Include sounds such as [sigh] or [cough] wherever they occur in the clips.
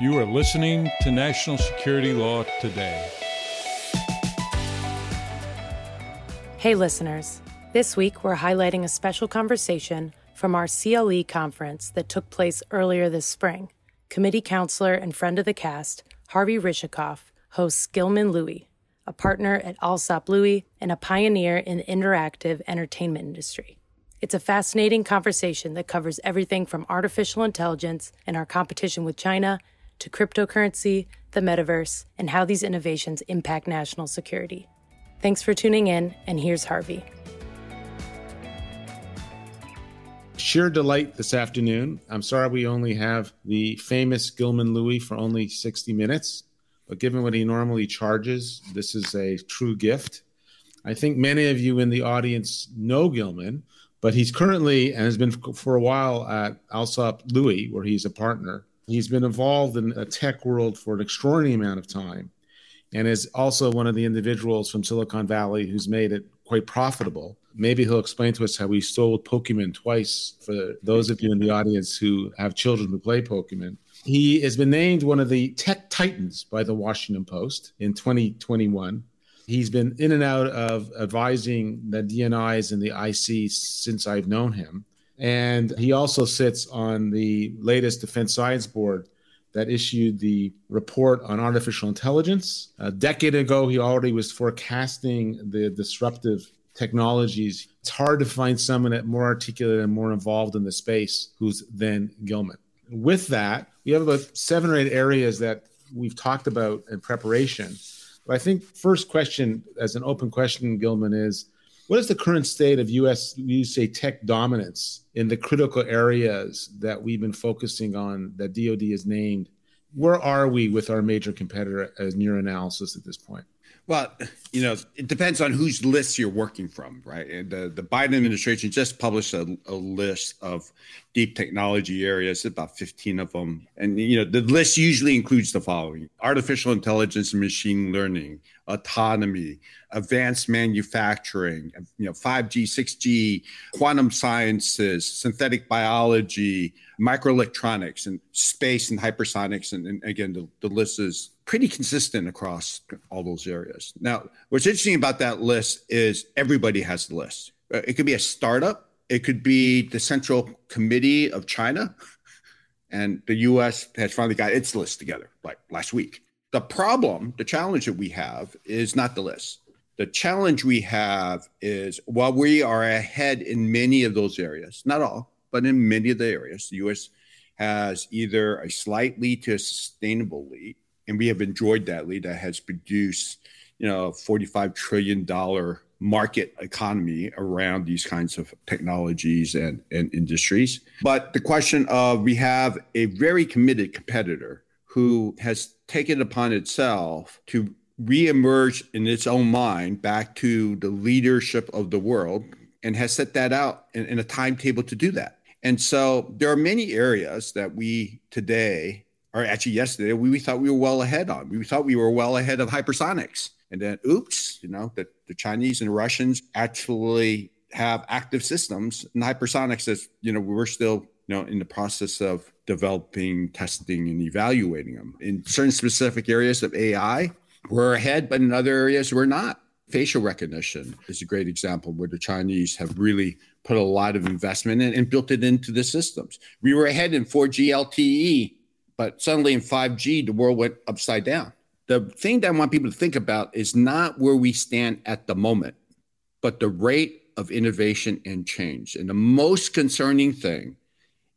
You are listening to National Security Law Today. Hey, listeners. This week, we're highlighting a special conversation from our CLE conference that took place earlier this spring. Committee counselor and friend of the cast, Harvey Rishikof, hosts Gilman Louie, a partner at Alsop Louie and a pioneer in the interactive entertainment industry. It's a fascinating conversation that covers everything from artificial intelligence and our competition with China to cryptocurrency, the metaverse, and how these innovations impact national security. Thanks for tuning in, and here's Harvey. Sheer delight this afternoon. I'm sorry we only have the famous Gilman Louie for only 60 minutes, but given what he normally charges, this is a true gift. I think many of you in the audience know Gilman, but he's currently and has been for a while at Alsop Louie, where he's a partner. He's been involved in the tech world for an extraordinary amount of time and is also one of the individuals from Silicon Valley who's made it quite profitable. Maybe he'll explain to us how he sold Pokemon twice for those of you in the audience who have children who play Pokemon. He has been named one of the tech titans by the Washington Post in 2021. He's been in and out of advising the DNIs and the IC since I've known him. And he also sits on the latest Defense Science Board that issued the report on artificial intelligence. A decade ago, he already was forecasting the disruptive technologies. It's hard to find someone that more articulate and more involved in the space who's than Gilman. With that, we have about seven or eight areas that we've talked about in preparation. But I think first question, as an open question, Gilman, is what is the current state of US, you say tech dominance in the critical areas that we've been focusing on that DoD has named? Where are we with our major competitor as NeurAnalysis at this point? Well, you know, it depends on whose list you're working from, right? And the, the Biden administration just published a, a list of deep technology areas, about 15 of them. And, you know, the list usually includes the following artificial intelligence and machine learning, autonomy, advanced manufacturing, you know, 5G, 6G, quantum sciences, synthetic biology, microelectronics, and space and hypersonics. And, and again, the, the list is pretty consistent across all those areas. Now, what's interesting about that list is everybody has the list. Uh, it could be a startup, it could be the Central Committee of China, and the US has finally got its list together like last week. The problem, the challenge that we have is not the list. The challenge we have is while we are ahead in many of those areas, not all, but in many of the areas, the US has either a slight lead to a sustainable lead and we have enjoyed that lead that has produced you know 45 trillion dollar market economy around these kinds of technologies and, and industries but the question of we have a very committed competitor who has taken upon itself to reemerge in its own mind back to the leadership of the world and has set that out in, in a timetable to do that and so there are many areas that we today or actually yesterday, we, we thought we were well ahead on. We thought we were well ahead of hypersonics. And then, oops, you know, that the Chinese and Russians actually have active systems and hypersonics that, you know, we're still, you know, in the process of developing, testing, and evaluating them. In certain specific areas of AI, we're ahead, but in other areas, we're not. Facial recognition is a great example where the Chinese have really put a lot of investment in and built it into the systems. We were ahead in 4G LTE but suddenly in 5G, the world went upside down. The thing that I want people to think about is not where we stand at the moment, but the rate of innovation and change. And the most concerning thing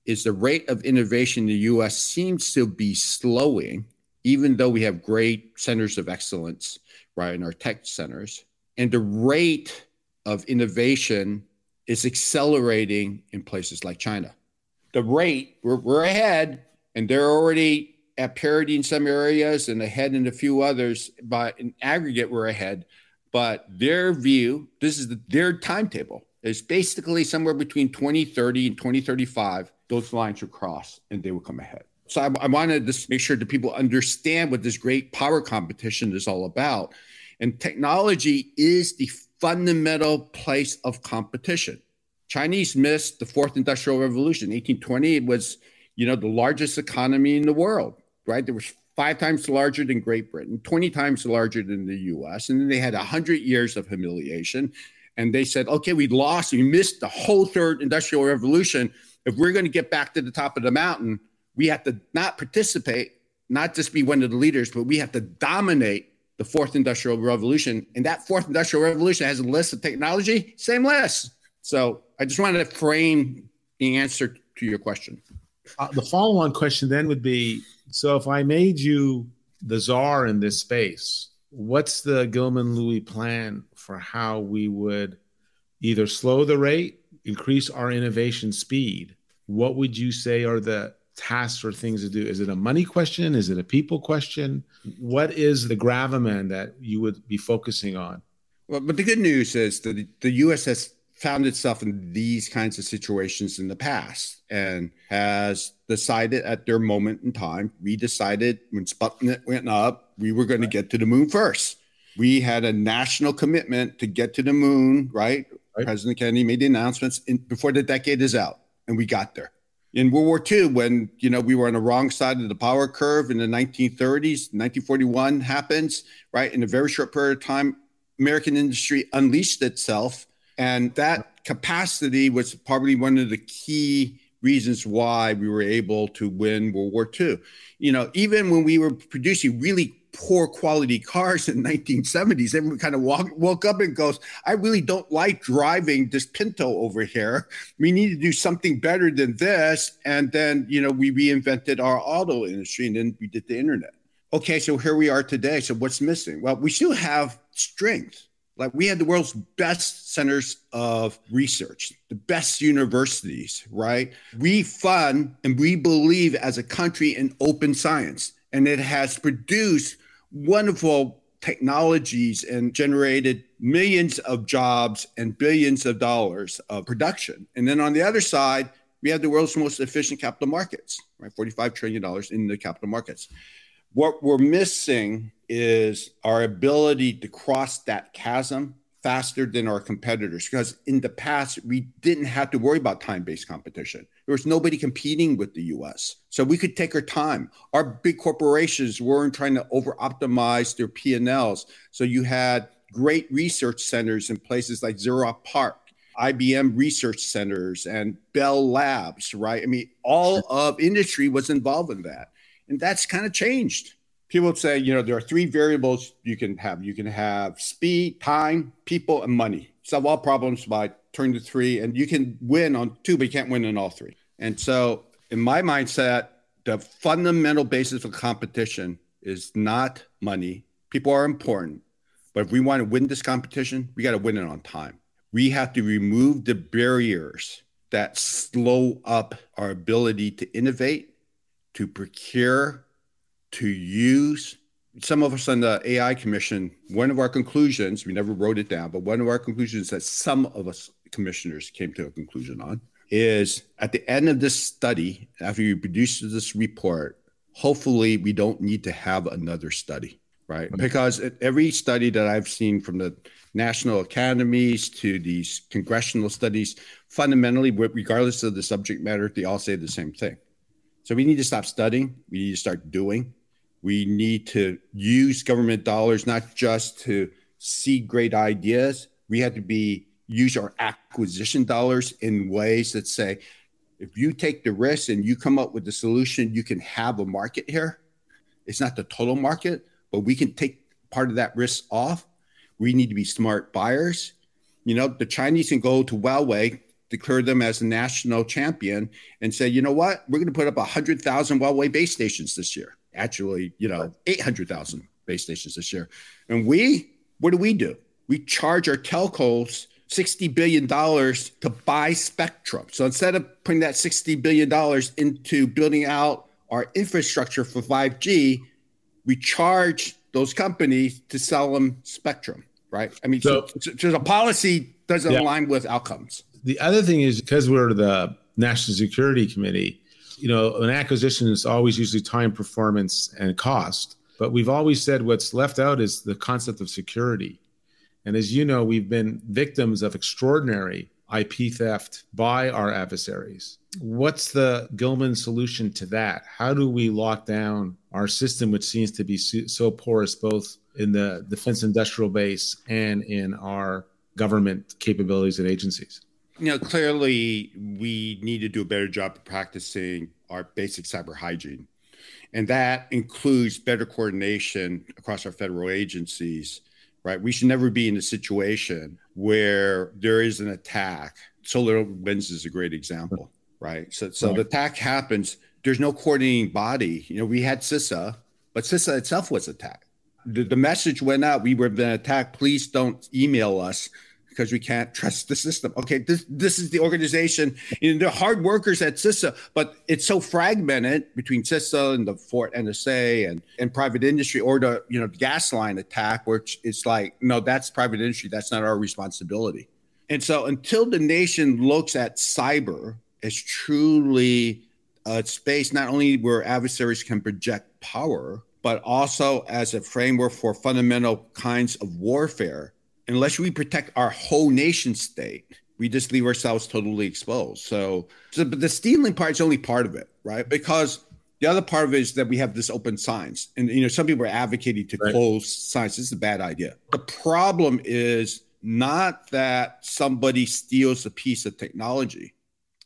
is the rate of innovation in the US seems to be slowing, even though we have great centers of excellence, right, in our tech centers. And the rate of innovation is accelerating in places like China. The rate, we're, we're ahead, and they're already at parity in some areas and ahead in a few others. But in aggregate, we're ahead. But their view, this is the, their timetable, is basically somewhere between 2030 and 2035. Those lines will cross and they will come ahead. So I, I wanted to make sure that people understand what this great power competition is all about. And technology is the fundamental place of competition. Chinese missed the fourth industrial revolution. 1820 it was you know, the largest economy in the world. Right? There was five times larger than Great Britain, 20 times larger than the US. And then they had 100 years of humiliation. And they said, okay, we lost, we missed the whole third industrial revolution. If we're going to get back to the top of the mountain, we have to not participate, not just be one of the leaders, but we have to dominate the fourth industrial revolution. And that fourth industrial revolution has a list of technology, same list. So I just wanted to frame the answer to your question. Uh, the follow on question then would be so if I made you the czar in this space, what's the Gilman Louie plan for how we would either slow the rate, increase our innovation speed? What would you say are the tasks or things to do? Is it a money question? Is it a people question? What is the gravamen that you would be focusing on? Well, but the good news is that the U.S. found itself in these kinds of situations in the past and has decided at their moment in time. We decided when Sputnik went up, we were going to get to the moon first. We had a national commitment to get to the moon, right? right. President Kennedy made the announcements in, before the decade is out, and we got there. In World War II, when you know we were on the wrong side of the power curve in the 1930s, 1941 happens, right? In a very short period of time, American industry unleashed itself and that capacity was probably one of the key reasons why we were able to win World War II. You know, even when we were producing really poor quality cars in 1970s, everyone kind of walk, woke up and goes, I really don't like driving this Pinto over here. We need to do something better than this. And then, you know, we reinvented our auto industry and then we did the internet. Okay, so here we are today. So what's missing? Well, we still have strength like we had the world's best centers of research, the best universities, right? We fund and we believe as a country in open science, and it has produced wonderful technologies and generated millions of jobs and billions of dollars of production. And then on the other side, we have the world's most efficient capital markets, right? $45 trillion in the capital markets. What we're missing is our ability to cross that chasm faster than our competitors. Because in the past we didn't have to worry about time-based competition. There was nobody competing with the us so we could take our time. Our big corporations weren't trying to over optimize their p&l's so you had great research centers in places like Xerox PARC IBM research centers and Bell Labs, right? I mean, all of industry was involved in that. And that's kind of changed. People would say, you know, there are three variables you can have. You can have speed, time, people, and money. Solve all problems by turning to three, and you can win on two, but you can't win on all three. And so, in my mindset, the fundamental basis of competition is not money. People are important, but if we want to win this competition, we got to win it on time. We have to remove the barriers that slow up our ability to innovate to procure, to use. Some of us on the AI Commission, one of our conclusions, we never wrote it down, but one of our conclusions that some of us commissioners came to a conclusion on is at the end of this study, after you produce this report, hopefully we don't need to have another study, right? Because every study that I've seen from the national academies to these congressional studies, fundamentally, regardless of the subject matter, they all say the same thing. So we need to stop studying. We need to start doing. We need to use government dollars not just to see great ideas. We have to be use our acquisition dollars in ways that say, if you take the risk and you come up with the solution, you can have a market here. It's not the total market, but we can take part of that risk off. We need to be smart buyers. You know, the Chinese can go to Huawei declare them as a national champion and said, you know what, we're going to put up 100,000 Huawei base stations this year. Actually, you know, 800,000 base stations this year. And we, what do we do? We charge our telcos $60 billion to buy spectrum. So instead of putting that $60 billion into building out our infrastructure for 5G, we charge those companies to sell them spectrum, right? I mean, so, so, so the policy doesn't yeah. align with outcomes the other thing is because we're the National Security Committee, you know, an acquisition is always usually time, performance, and cost. But we've always said what's left out is the concept of security. And as you know, we've been victims of extraordinary IP theft by our adversaries. What's the Gilman solution to that? How do we lock down our system, which seems to be so porous both in the defense industrial base and in our government capabilities and agencies? You know, clearly we need to do a better job of practicing our basic cyber hygiene. And that includes better coordination across our federal agencies, right? We should never be in a situation where there is an attack. SolarWinds is a great example, right? So, so right. the attack happens. There's no coordinating body. You know, we had CISA, but CISA itself was attacked. The, the message went out: we were being attacked. Please don't email us because we can't trust the system. Okay, this this is the organization. You know, they're hard workers at CISA, but it's so fragmented between CISA and the Fort NSA and, and private industry or the you know the gas line attack, which it's like, no, that's private industry. That's not our responsibility. And so until the nation looks at cyber as truly a space not only where adversaries can project power, but also as a framework for fundamental kinds of warfare unless we protect our whole nation state, we just leave ourselves totally exposed. So, so but the stealing part is only part of it, right? Because the other part of it is that we have this open science, and you know some people are advocating to right. close science. This is a bad idea. The problem is not that somebody steals a piece of technology;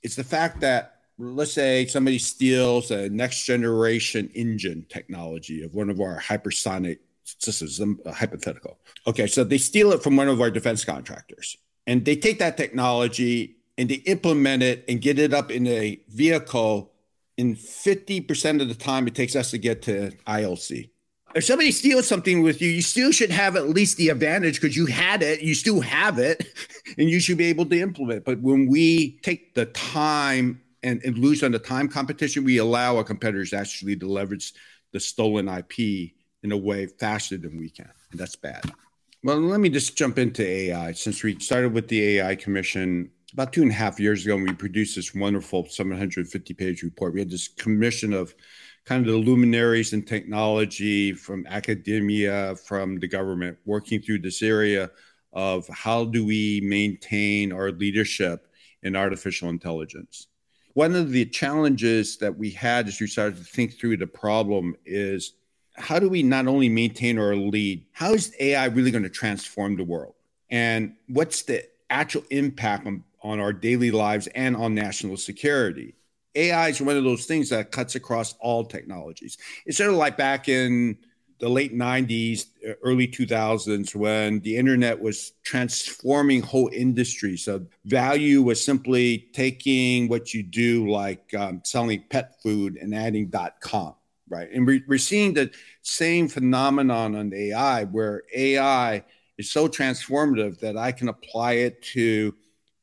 it's the fact that let's say somebody steals a next generation engine technology of one of our hypersonic this is a hypothetical. Okay, so they steal it from one of our defense contractors, and they take that technology and they implement it and get it up in a vehicle. In 50% of the time, it takes us to get to ILC. If somebody steals something with you, you still should have at least the advantage because you had it, you still have it, [laughs] and you should be able to implement. But when we take the time and, and lose on the time competition, we allow our competitors actually to leverage the stolen IP in a way faster than we can. And that's bad. Well, let me just jump into AI. Since we started with the AI Commission about two and a half years ago, we produced this wonderful 750 page report. We had this commission of kind of the luminaries in technology from academia, from the government, working through this area of how do we maintain our leadership in artificial intelligence. One of the challenges that we had as we started to think through the problem is how do we not only maintain our lead, how is AI really going to transform the world? And what's the actual impact on, on our daily lives and on national security? AI is one of those things that cuts across all technologies. It's sort of like back in the late 90s, early 2000s, when the internet was transforming whole industries. So value was simply taking what you do, like um, selling pet food, and adding .com right? And we're, we're seeing the same phenomenon on AI where AI is so transformative that I can apply it to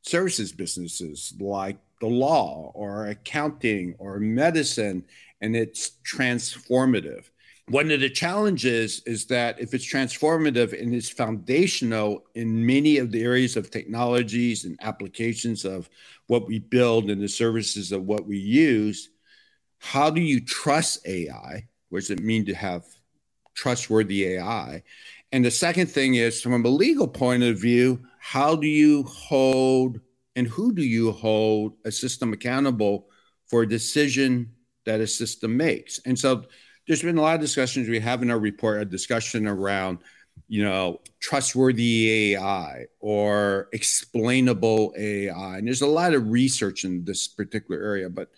services businesses like the law or accounting or medicine, and it's transformative. One of the challenges is that if it's transformative and it's foundational in many of the areas of technologies and applications of what we build and the services of what we use, how do you trust AI? What does it mean to have trustworthy AI? And the second thing is, from a legal point of view, how do you hold and who do you hold a system accountable for a decision that a system makes? And so there's been a lot of discussions we have in our report, a discussion around, you know, trustworthy AI or explainable AI. And there's a lot of research in this particular area, but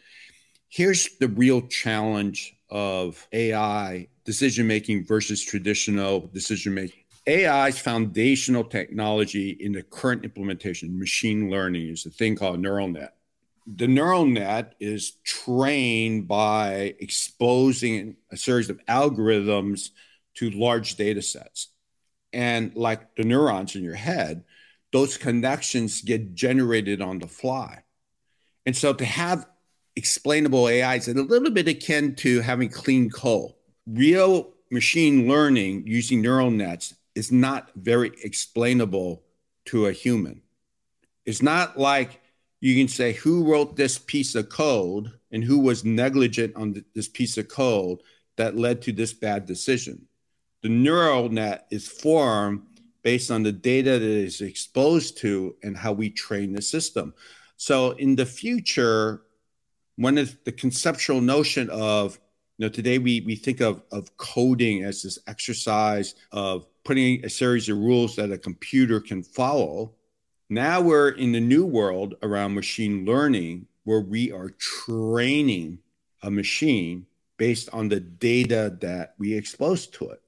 Here's the real challenge of AI decision making versus traditional decision making. AI's foundational technology in the current implementation, machine learning, is a thing called neural net. The neural net is trained by exposing a series of algorithms to large data sets. And like the neurons in your head, those connections get generated on the fly. And so to have explainable AI is a little bit akin to having clean coal. Real machine learning using neural nets is not very explainable to a human. It's not like you can say who wrote this piece of code and who was negligent on this piece of code that led to this bad decision. The neural net is formed based on the data that is exposed to and how we train the system. So in the future, one of the conceptual notion of you know today we we think of of coding as this exercise of putting a series of rules that a computer can follow. Now we're in the new world around machine learning where we are training a machine based on the data that we expose to it.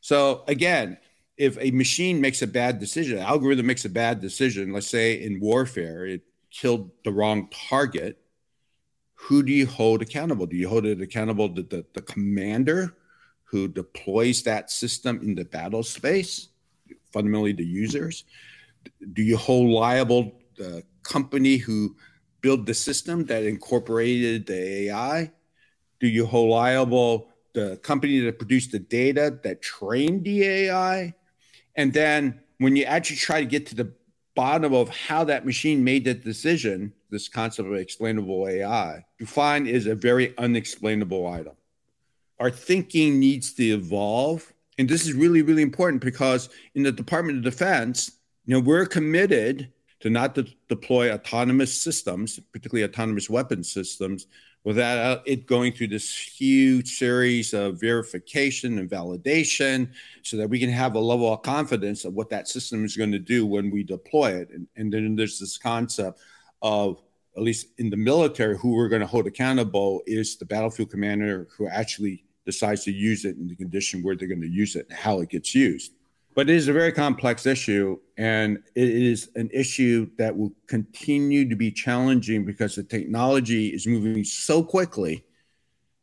So again, if a machine makes a bad decision, algorithm makes a bad decision, let's say in warfare, it killed the wrong target, who do you hold accountable? Do you hold it accountable to the, the commander who deploys that system in the battle space, fundamentally the users? Do you hold liable the company who built the system that incorporated the AI? Do you hold liable the company that produced the data that trained the AI? And then when you actually try to get to the bottom of how that machine made that decision, this concept of explainable AI, you find is a very unexplainable item. Our thinking needs to evolve. And this is really, really important because in the Department of Defense, you know, we're committed to not to deploy autonomous systems, particularly autonomous weapon systems, without uh, it going through this huge series of verification and validation so that we can have a level of confidence of what that system is going to do when we deploy it. And, and then there's this concept of, at least in the military, who we're going to hold accountable is the battlefield commander who actually decides to use it in the condition where they're going to use it and how it gets used. But it is a very complex issue, and it is an issue that will continue to be challenging because the technology is moving so quickly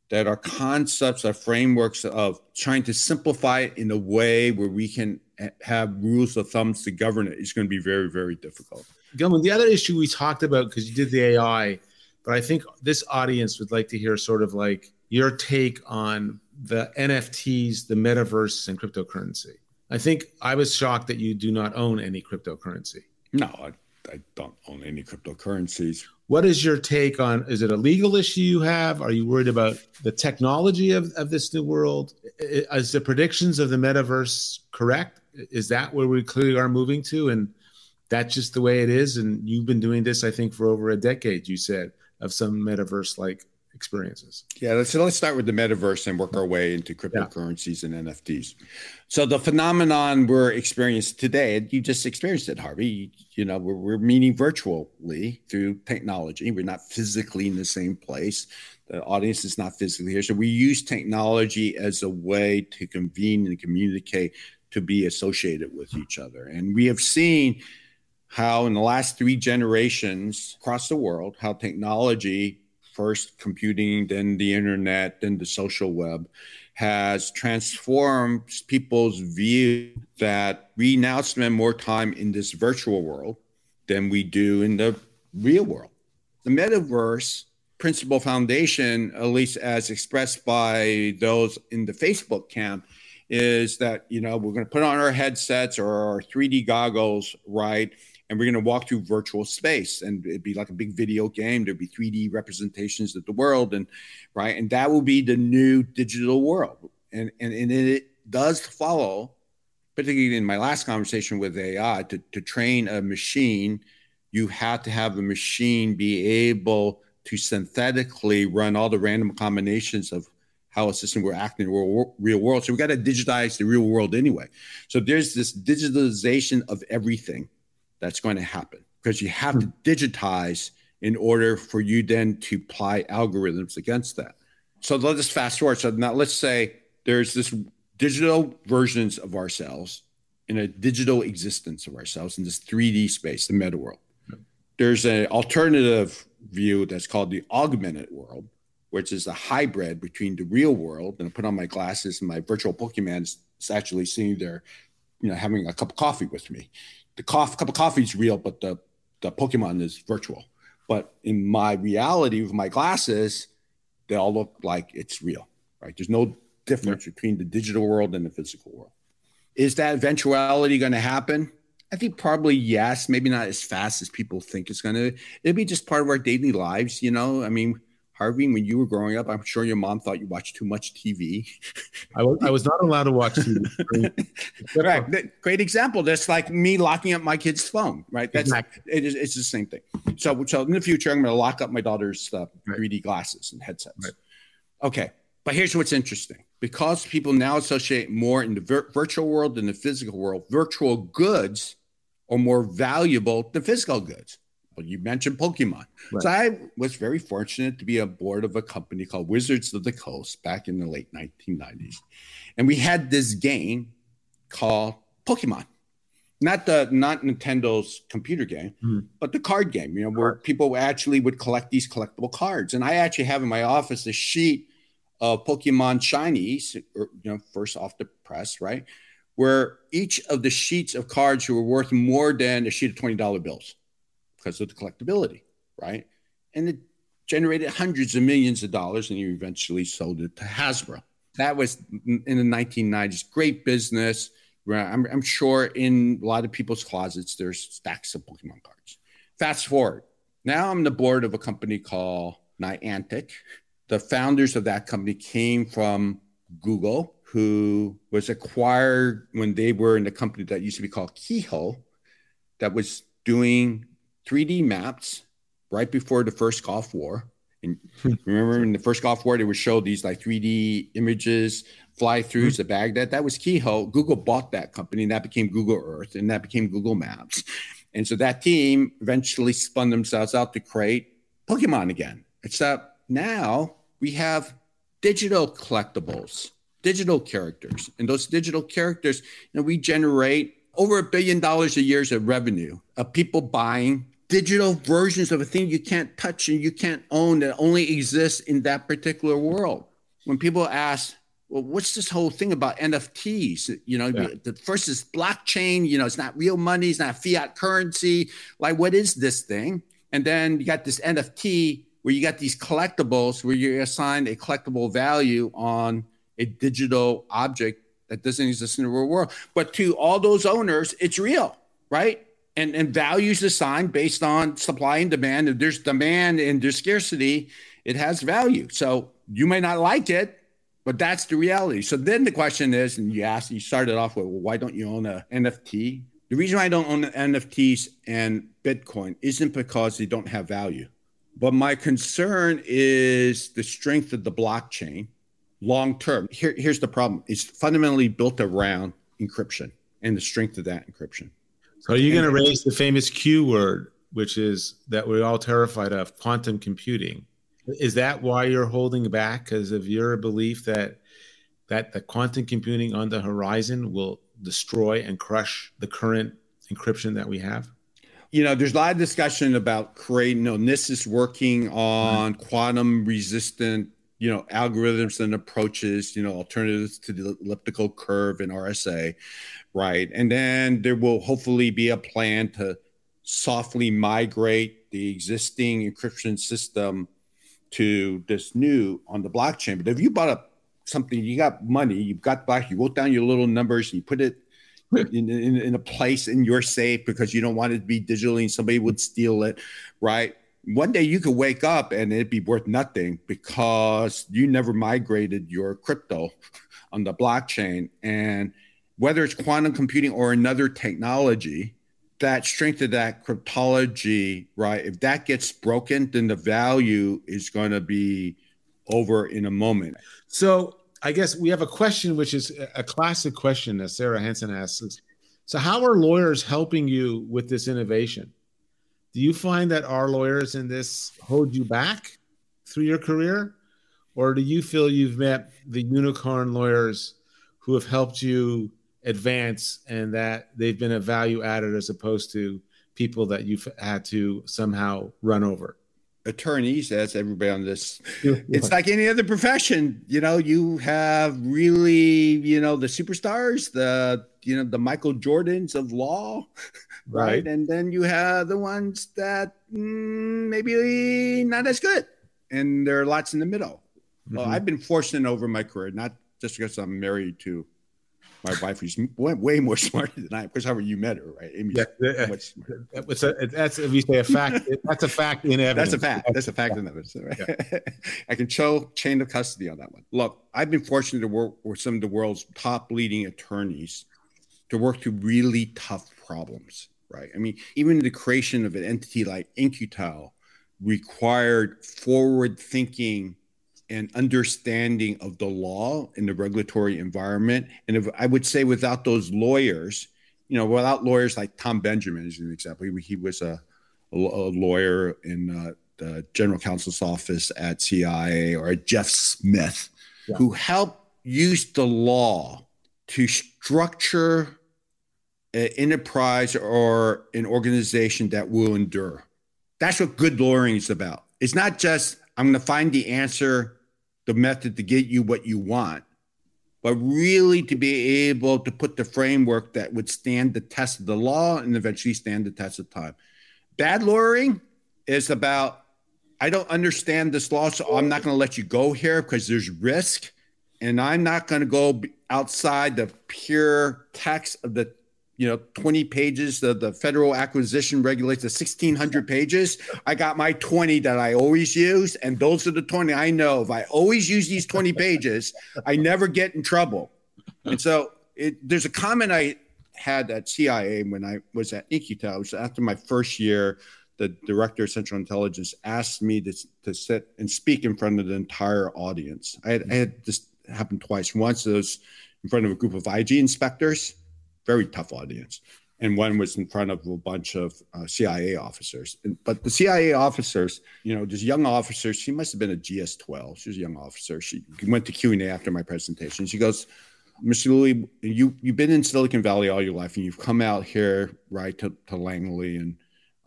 that our concepts, our frameworks of trying to simplify it in a way where we can have rules of thumbs to govern it is going to be very, very difficult. Gilman, the other issue we talked about, because you did the AI, but I think this audience would like to hear sort of like your take on the NFTs, the metaverse, and cryptocurrency. I think I was shocked that you do not own any cryptocurrency. No, I, I don't own any cryptocurrencies. What is your take on? Is it a legal issue you have? Are you worried about the technology of, of this new world? Is the predictions of the metaverse correct? Is that where we clearly are moving to? And that's just the way it is. And you've been doing this, I think, for over a decade, you said, of some metaverse like experiences. Yeah, so let's start with the metaverse and work our way into cryptocurrencies yeah. and NFTs. So the phenomenon we're experiencing today, you just experienced it, Harvey. You know, we're, we're meeting virtually through technology. We're not physically in the same place. The audience is not physically here. So we use technology as a way to convene and communicate to be associated with each other. And we have seen how in the last three generations across the world, how technology first computing, then the internet, then the social web, has transformed people's view that we now spend more time in this virtual world than we do in the real world. The metaverse principal foundation, at least as expressed by those in the Facebook camp, is that you know we're going to put on our headsets or our 3D goggles, right? And we're going to walk through virtual space and it'd be like a big video game there'd be 3d representations of the world and right and that will be the new digital world and and, and it does follow particularly in my last conversation with ai to, to train a machine you have to have the machine be able to synthetically run all the random combinations of how a system will act in the real, world. So we got to digitize the real world anyway. So there's this digitalization of everything that's going to happen because you have to hmm. digitize in order for you then to apply algorithms against that. So let us fast forward. So now let's say there's this digital versions of ourselves in a digital existence of ourselves in this 3D space, the meta world. There's an alternative view that's called the augmented world, which is a hybrid between the real world. And I put on my glasses and my virtual Pokemon is actually sitting there, you know, having a cup of coffee with me the coffee, cup of coffee is real, but the the Pokemon is virtual. But in my reality with my glasses, they all look like it's real, right? There's no difference yeah. between the digital world and the physical world. Is that eventuality going to happen? I think probably yes, maybe not as fast as people think it's going to. It'll be just part of our daily lives, you know. I mean, Harvey, when you were growing up, I'm sure your mom thought you watched too much TV. I was, I was not allowed to watch TV. [laughs] right. Great example. That's like me locking up my kid's phone, right? That's Exactly. it is, it's the same thing. So, so in the future, I'm going to lock up my daughter's uh, 3D glasses and headsets. Right. Okay. But here's what's interesting because people now associate more in the vir- virtual world than the physical world, virtual goods are more valuable than physical goods. Well, you mentioned Pokemon. Right. So I was very fortunate to be on board of a company called Wizards of the Coast back in the late 1990s. And we had this game called Pokemon. Not the not Nintendo's computer game, Mhm. but the card game, you know, where people actually would collect these collectible cards. And I actually have in my office a sheet of Pokemon shinies, or, you know, first off the press, right? Where each of the sheets of cards were worth more than a sheet of $20 bills because of the collectability, right? And it generated hundreds of millions of dollars and you eventually sold it to Hasbro. That was in the 1990s. Great business. I'm, I'm sure in a lot of people's closets, there's stacks of Pokemon cards. Fast forward. Now I'm the board of a company called Niantic. The founders of that company came from Google, who was acquired when they were in the company that used to be called Keyhole, that was doing 3D maps right before the first Gulf War. And hmm. remember in the first Gulf War, they would show these like 3D images, fly throughs of hmm. Baghdad. That was Keyhole. Google bought that company, and that became Google Earth, and that became Google Maps. And so that team eventually spun themselves out to create Pokemon again. Except now we have digital collectibles, digital characters. And those digital characters, you know, we generate over a billion dollars a year of revenue of people buying digital versions of a thing you can't touch and you can't own that only exists in that particular world. When people ask, well, what's this whole thing about NFTs? You know, Yeah. the first is blockchain, you know, it's not real money, it's not fiat currency. Like, what is this thing? And then you got this NFT where you got these collectibles where you assign a collectible value on a digital object that doesn't exist in the real world. But to all those owners, it's real, right? And and values assigned based on supply and demand. If there's demand and there's scarcity, it has value. So you may not like it, but that's the reality. So then the question is, and you asked, you started off with, well, why don't you own a NFT? The reason I don't own NFTs and Bitcoin isn't because they don't have value. But my concern is the strength of the blockchain long term. Here, here's the problem it's fundamentally built around encryption and the strength of that encryption. So are you going to raise the famous Q word, which is that we're all terrified of quantum computing? Is that why you're holding back? Because of your belief that that the quantum computing on the horizon will destroy and crush the current encryption that we have? You know, there's a lot of discussion about creating, you know, NIST is working on quantum resistant, you know, algorithms and approaches, you know, alternatives to the elliptical curve and RSA, right? And then there will hopefully be a plan to softly migrate the existing encryption system to this new on the blockchain. But if you bought up something, you got money, you've got black, you wrote down your little numbers, and you put it in, in, in a place in your safe because you don't want it to be digitally and somebody would steal it, right? One day you could wake up and it'd be worth nothing because you never migrated your crypto [laughs] on the blockchain. And whether it's quantum computing or another technology, that strength of that cryptology, right? If that gets broken, then the value is going to be over in a moment. So I guess we have a question, which is a classic question that Sarah Hansen asks. So, how are lawyers helping you with this innovation? Do you find that our lawyers in this hold you back through your career? Or do you feel you've met the unicorn lawyers who have helped you advance and that they've been a value added as opposed to people that you've had to somehow run over? attorneys as everybody on this it's like any other profession you know you have really you know the superstars the you know the michael jordans of law [laughs] right, Right. and then you have the ones that mm, maybe not as good and there are lots in the middle well Mhm. i've been fortunate over my career not just because i'm married to my wife, who's way, more [laughs] smarter than I am. Because however you met her, right? Amy's yeah, much smarter. It's a, that's if you say a fact. [laughs] that's a fact in evidence. That's a fact. That's a fact in evidence. Right? Yeah. [laughs] I can show chain of custody on that one. Look, I've been fortunate to work with some of the world's top leading attorneys to work through really tough problems. Right? I mean, even the creation of an entity like In-Q-Tel required forward thinking and understanding of the law and the regulatory environment. And if I would say without those lawyers, you know, without lawyers like Tom Benjamin as an example, he, he was a, a, lawyer in uh, the general counsel's office at CIA or Jeff Smith, yeah. who helped use the law to structure an enterprise or an organization that will endure. That's what good lawyering is about. It's not just I'm going to find the answer the method to get you what you want, but really to be able to put the framework that would stand the test of the law and eventually stand the test of time. Bad lawyering is about, I don't understand this law, so I'm not going to let you go here because there's risk. And I'm not going to go outside the pure text of the you know 20 pages the, the federal acquisition regulates the 1600 pages. I got my 20 that i always use and those are the 20 i know. If i always use these 20 pages i never get in trouble. And so it, there's a comment i had at cia when i was at In-Q-Tel was after my first year the director of central intelligence asked me to, to sit and speak in front of the entire audience. I had, I had this happen twice. Once it was in front of a group of ig inspectors very tough audience. And one was in front of a bunch of uh, CIA officers. And, but the CIA officers, you know, just young officers, she must have been a GS 12. She was a young officer. She went to Q&A after my presentation. She goes, Mr. Louie, you, you've been in Silicon Valley all your life and you've come out here, right, to, to Langley and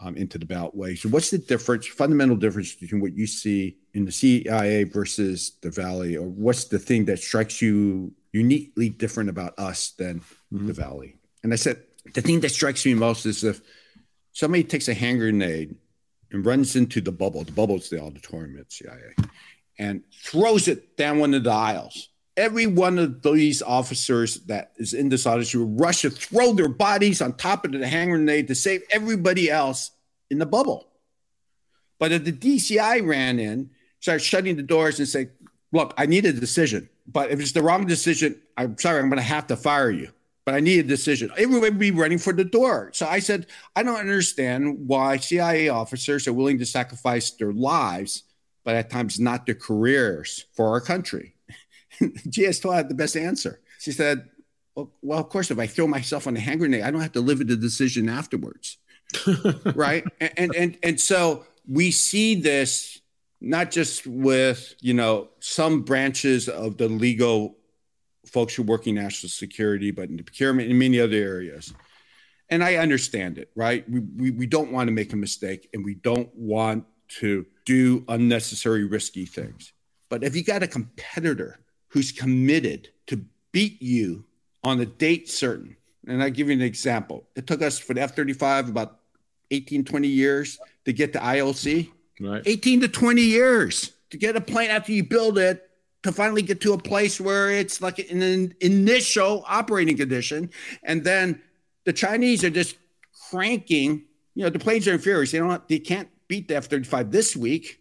um, into the Beltway. So what's the difference, fundamental difference between what you see in the CIA versus the Valley? Or what's the thing that strikes you uniquely different about us than mm-hmm. the Valley. And I said, the thing that strikes me most is if somebody takes a hand grenade and runs into the bubble, the bubble is the auditorium at CIA, and throws it down one of the aisles. Every one of these officers that is in this auditorium will rush to throw their bodies on top of the hand grenade to save everybody else in the bubble. But if the DCI ran in, started shutting the doors and say, look, I need a decision. But if it's the wrong decision, I'm sorry, I'm going to have to fire you. But I need a decision. Everybody would be running for the door. So I said, I don't understand why CIA officers are willing to sacrifice their lives, but at times not their careers for our country. [laughs] GS 12 had the best answer. She said, well, well, of course, if I throw myself on a hand grenade, I don't have to live with the decision afterwards. [laughs] right. And, and, and, and so we see this not just with you know some branches of the legal folks who are working national security, but in the procurement in many other areas. And I understand it, right? We, we, we don't want to make a mistake and we don't want to do unnecessary risky things. But if you got a competitor who's committed to beat you on a date certain, and I give you an example, it took us for the F 35 about 18, 20 years to get to ILC. Right. 18 to 20 years to get a plane after you build it to finally get to a place where it's like an initial operating condition. And then the Chinese are just cranking, you know, the planes are inferior. They don't they can't beat the F-35 this week,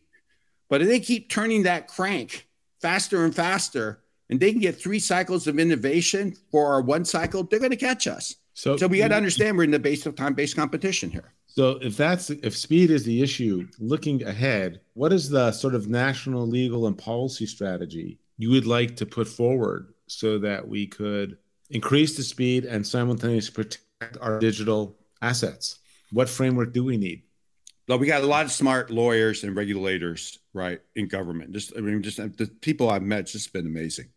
but if they keep turning that crank faster and faster, and they can get three cycles of innovation for our one cycle, they're going to catch us. So, so we got to understand we're in the base of time-based competition here. So if that's if speed is the issue, looking ahead, what is the sort of national legal and policy strategy you would like to put forward so that we could increase the speed and simultaneously protect our digital assets? What framework do we need? Well, we got a lot of smart lawyers and regulators, right, in government. Just I mean, just the people I've met, just been amazing,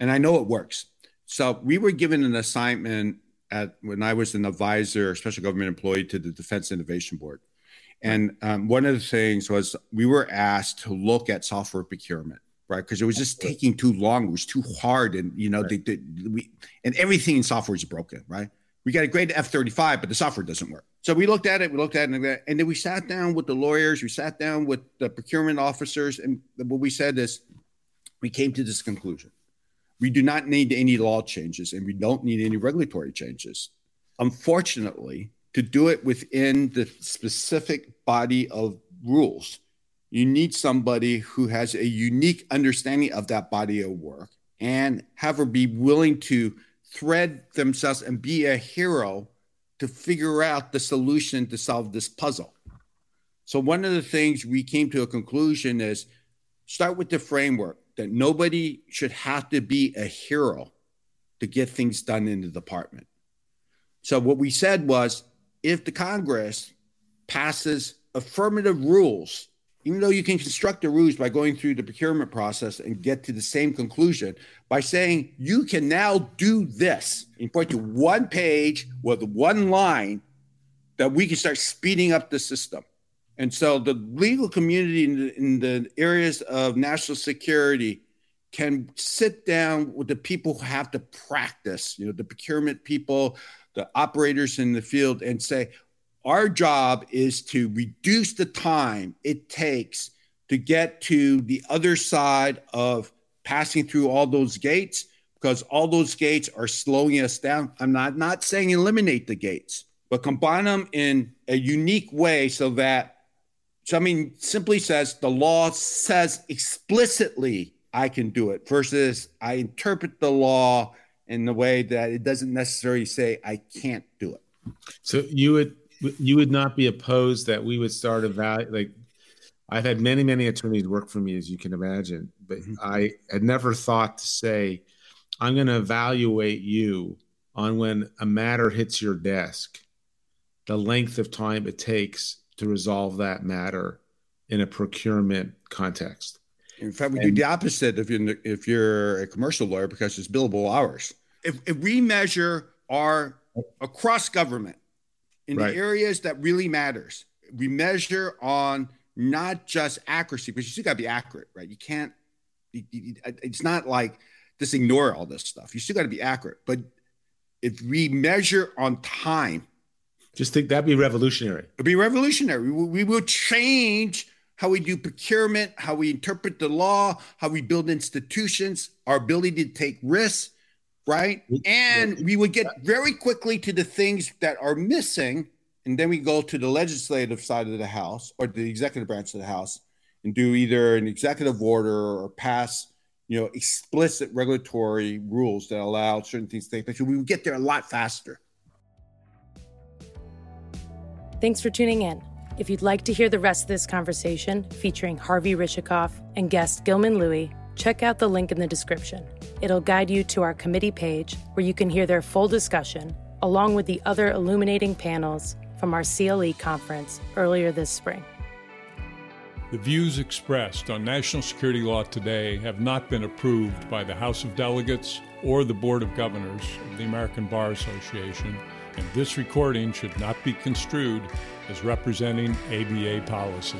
and I know it works. So we were given an assignment at when I was an advisor, special government employee to the Defense Innovation Board. And um, one of the things was we were asked to look at software procurement, right? Because it was just taking too long. It was too hard, and you know, right. they, they, we and everything in software is broken, right? We got a great F thirty five, but the software doesn't work. So we looked at it. We looked at it, and then we sat down with the lawyers. We sat down with the procurement officers, and what we said is, we came to this conclusion: We do not need any law changes and we don't need any regulatory changes. Unfortunately, to do it within the specific body of rules, you need somebody who has a unique understanding of that body of work and have her be willing to thread themselves and be a hero to figure out the solution to solve this puzzle. So, one of the things we came to a conclusion is start with the framework that nobody should have to be a hero to get things done in the department. So, what we said was if the Congress passes affirmative rules even though you can construct the rules by going through the procurement process and get to the same conclusion by saying you can now do this and point to one page with one line that we can start speeding up the system. And so the legal community in the, in the areas of national security can sit down with the people who have to practice, you know, the procurement people, the operators in the field, and say, our job is to reduce the time it takes to get to the other side of passing through all those gates because all those gates are slowing us down. I'm not not saying eliminate the gates, but combine them in a unique way so that so I mean simply says the law says explicitly I can do it versus I interpret the law in the way that it doesn't necessarily say I can't do it. So you would you would not be opposed that we would start a value like I've had many, many attorneys work for me, as you can imagine, but mm-hmm. I had never thought to say, I'm going to evaluate you on when a matter hits your desk, the length of time it takes to resolve that matter in a procurement context. In fact, we and, do the opposite if you're if you're a commercial lawyer because it's billable hours. If, if we measure our across government in right. the areas that really matters. We measure on not just accuracy, but you still got to be accurate, right? You can't. It's not like just ignore all this stuff. You still got to be accurate. But if we measure on time, just think that'd be revolutionary. It'd be revolutionary. We, we will change how we do procurement, how we interpret the law, how we build institutions, our ability to take risks right? And we would get very quickly to the things that are missing. And then we go to the legislative side of the House or the executive branch of the House and do either an executive order or pass, you know, explicit regulatory rules that allow certain things to take place. We would get there a lot faster. Thanks for tuning in. If you'd like to hear the rest of this conversation featuring Harvey Rishikof and guest Gilman Louie, check out the link in the description. It'll guide you to our committee page where you can hear their full discussion, along with the other illuminating panels from our CLE conference earlier this spring. The views expressed on national security law today have not been approved by the House of Delegates or the Board of Governors of the American Bar Association, and this recording should not be construed as representing ABA policy.